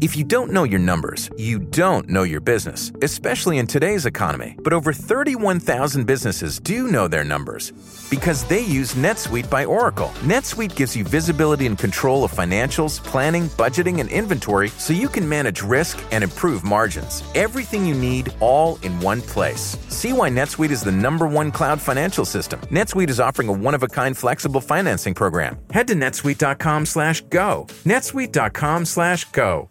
If you don't know your numbers, you don't know your business, especially in today's economy. But over 31,000 businesses do know their numbers because they use NetSuite by Oracle. NetSuite gives you visibility and control of financials, planning, budgeting, and inventory so you can manage risk and improve margins. Everything you need all in one place. See why NetSuite is the number one cloud financial system. NetSuite is offering a one-of-a-kind flexible financing program. Head to netsuite.com slash go. netsuite.com slash go.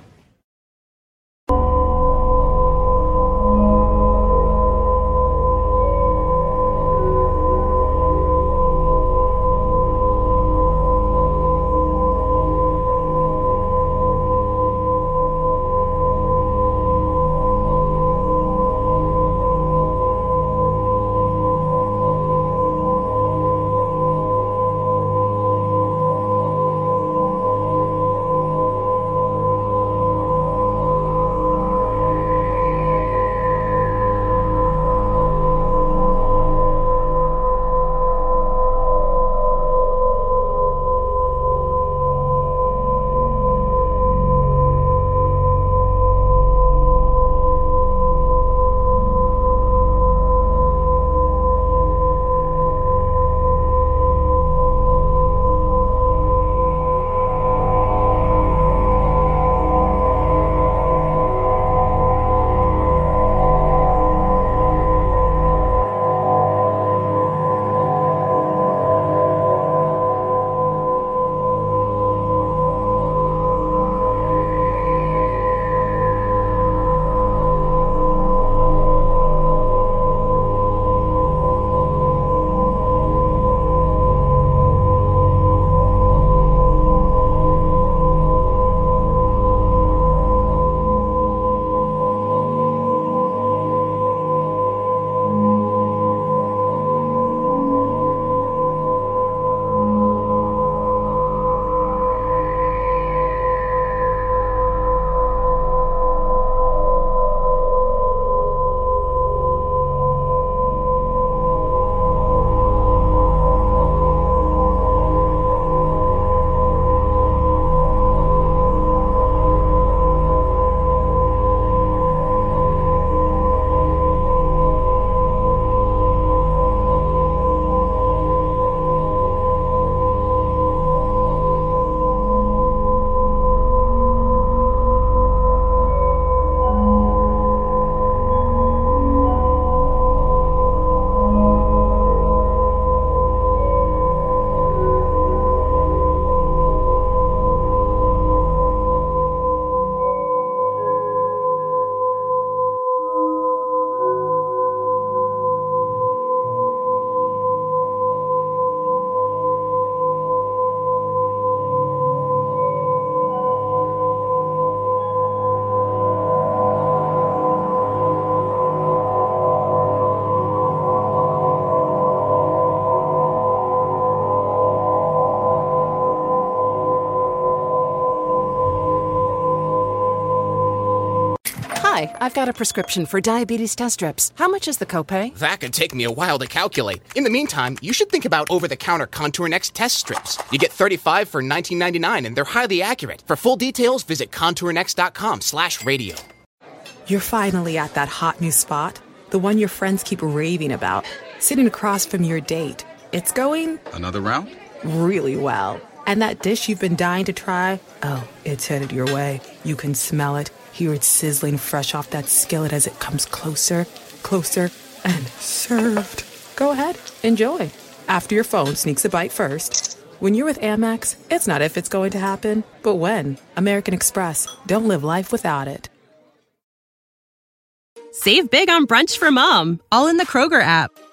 I've got a prescription for diabetes test strips. How much is the copay? That could take me a while to calculate. In the meantime, you should think about over-the-counter Contour Next test strips. You get 35 for 19.99 and they're highly accurate. For full details, visit contournext.com/radio. You're finally at that hot new spot, the one your friends keep raving about, sitting across from your date. It's going Another round? really well. And that dish you've been dying to try, oh, it's headed your way. You can smell it, hear it sizzling fresh off that skillet as it comes closer, closer, and served. Go ahead, enjoy. After your phone sneaks a bite first. When you're with Amex, it's not if it's going to happen, but when. American Express. Don't live life without it. Save big on brunch for mom, all in the Kroger app.